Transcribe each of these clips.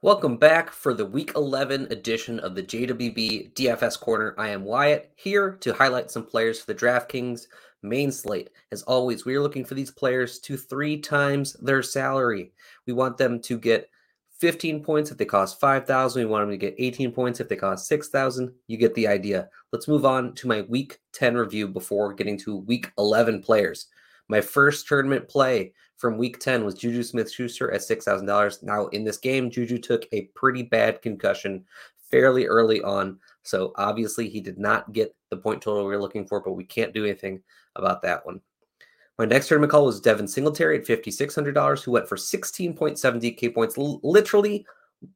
Welcome back for the Week 11 edition of the JWB DFS Corner. I am Wyatt here to highlight some players for the DraftKings main slate. As always, we are looking for these players to three times their salary. We want them to get 15 points if they cost 5,000. We want them to get 18 points if they cost 6,000. You get the idea. Let's move on to my week 10 review before getting to week 11 players. My first tournament play from week 10 was Juju Smith Schuster at $6,000. Now, in this game, Juju took a pretty bad concussion fairly early on. So, obviously, he did not get the point total we were looking for, but we can't do anything about that one. My next tournament call was Devin Singletary at $5,600, who went for 16.7 DK points, literally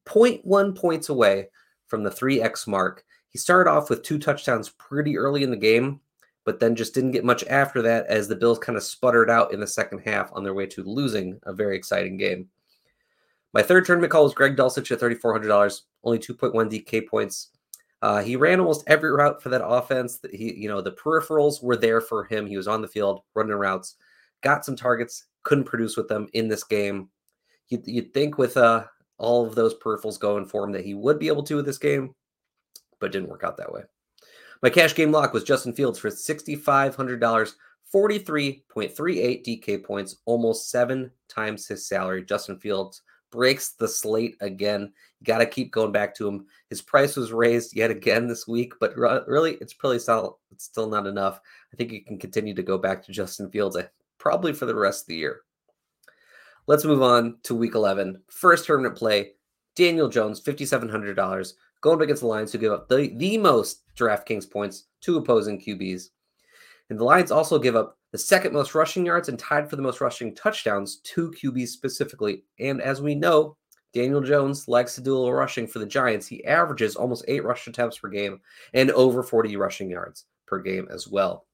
0.1 points away from the 3x mark. He started off with two touchdowns pretty early in the game, but then just didn't get much after that as the Bills kind of sputtered out in the second half on their way to losing a very exciting game. My third tournament call was Greg Dulcich at $3,400, only 2.1 DK points. Uh, he ran almost every route for that offense. He, you know, the peripherals were there for him. He was on the field running routes, got some targets, couldn't produce with them in this game. You'd, you'd think with uh, all of those peripherals going for him that he would be able to with this game, but didn't work out that way. My cash game lock was Justin Fields for $6,500, 43.38 DK points, almost seven times his salary. Justin Fields breaks the slate again. You got to keep going back to him. His price was raised yet again this week, but really, it's probably still, it's still not enough. I think you can continue to go back to Justin Fields eh, probably for the rest of the year. Let's move on to week 11. First tournament play Daniel Jones, $5,700 going up against the Lions, who give up the, the most DraftKings points to opposing QBs. And the Lions also give up the second most rushing yards and tied for the most rushing touchdowns to QBs specifically. And as we know, Daniel Jones likes to do a little rushing for the Giants. He averages almost eight rush attempts per game and over 40 rushing yards per game as well.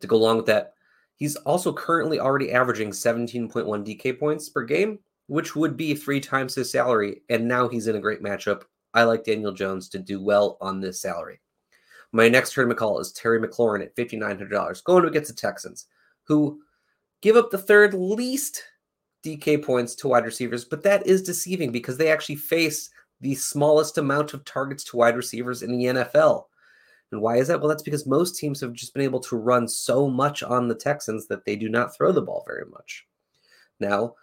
To go along with that, he's also currently already averaging 17.1 DK points per game, which would be three times his salary. And now he's in a great matchup I like Daniel Jones to do well on this salary. My next tournament call is Terry McLaurin at $5,900, going against the Texans, who give up the third least DK points to wide receivers, but that is deceiving because they actually face the smallest amount of targets to wide receivers in the NFL. And why is that? Well, that's because most teams have just been able to run so much on the Texans that they do not throw the ball very much. Now,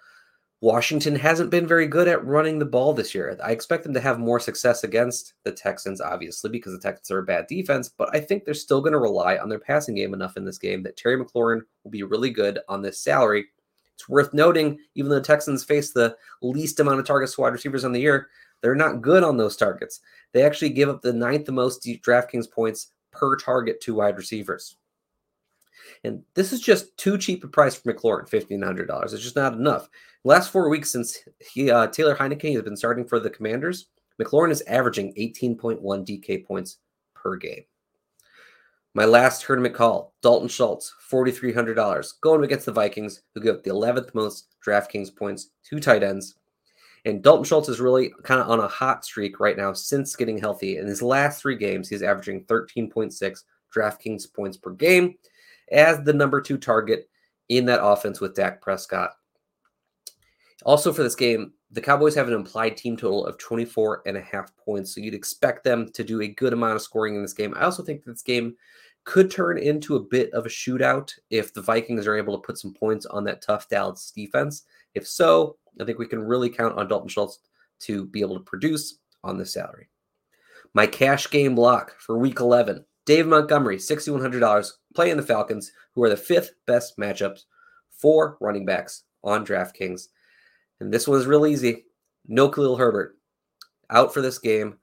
Washington hasn't been very good at running the ball this year. I expect them to have more success against the Texans, obviously, because the Texans are a bad defense, but I think they're still going to rely on their passing game enough in this game that Terry McLaurin will be really good on this salary. It's worth noting, even though the Texans face the least amount of targets to wide receivers on the year, they're not good on those targets. They actually give up the ninth most DraftKings points per target to wide receivers. And this is just too cheap a price for McLaurin, $1,500. It's just not enough. Last four weeks since he, uh, Taylor Heinicke has been starting for the Commanders, McLaurin is averaging 18.1 DK points per game. My last tournament call, Dalton Schultz, $4,300, going against the Vikings, who give up the 11th most DraftKings points to tight ends. And Dalton Schultz is really kind of on a hot streak right now since getting healthy. In his last three games, he's averaging 13.6 DraftKings points per game as the number two target in that offense with Dak Prescott. Also, for this game, the Cowboys have an implied team total of 24 and a half points. So you'd expect them to do a good amount of scoring in this game. I also think this game could turn into a bit of a shootout if the Vikings are able to put some points on that tough Dallas defense. If so, I think we can really count on Dalton Schultz to be able to produce on this salary. My cash game block for week 11 Dave Montgomery, $6,100, playing the Falcons, who are the fifth best matchups for running backs on DraftKings. And this one is real easy. No Khalil Herbert out for this game.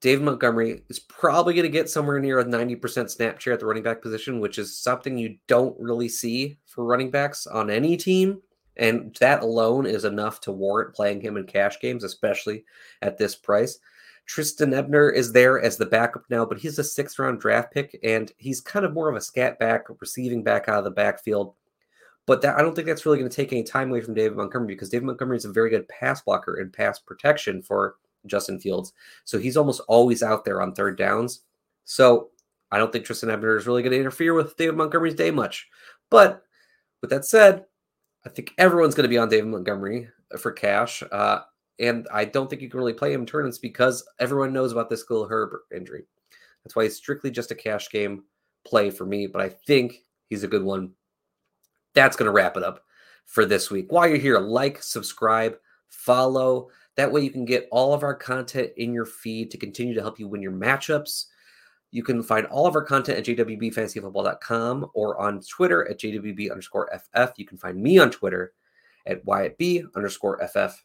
Dave Montgomery is probably going to get somewhere near a 90% snap share at the running back position, which is something you don't really see for running backs on any team. And that alone is enough to warrant playing him in cash games, especially at this price. Trestan Ebner is there as the backup now, but he's a sixth round draft pick, and he's kind of more of a scat back, receiving back out of the backfield. But that, I don't think that's really going to take any time away from David Montgomery because David Montgomery is a very good pass blocker and pass protection for Justin Fields. So he's almost always out there on third downs. So I don't think Trestan Ebner is really going to interfere with David Montgomery's day much. But with that said, I think everyone's going to be on David Montgomery for cash. Uh, And I don't think you can really play him tournaments because everyone knows about this Khalil Herbert injury. That's why it's strictly just a cash game play for me, but I think he's a good one. That's going to wrap it up for this week. While you're here, like, subscribe, follow. That way you can get all of our content in your feed to continue to help you win your matchups. You can find all of our content at jwbfantasyfootball.com or on Twitter at jwb underscore ff. You can find me on Twitter at wyattb underscore ff.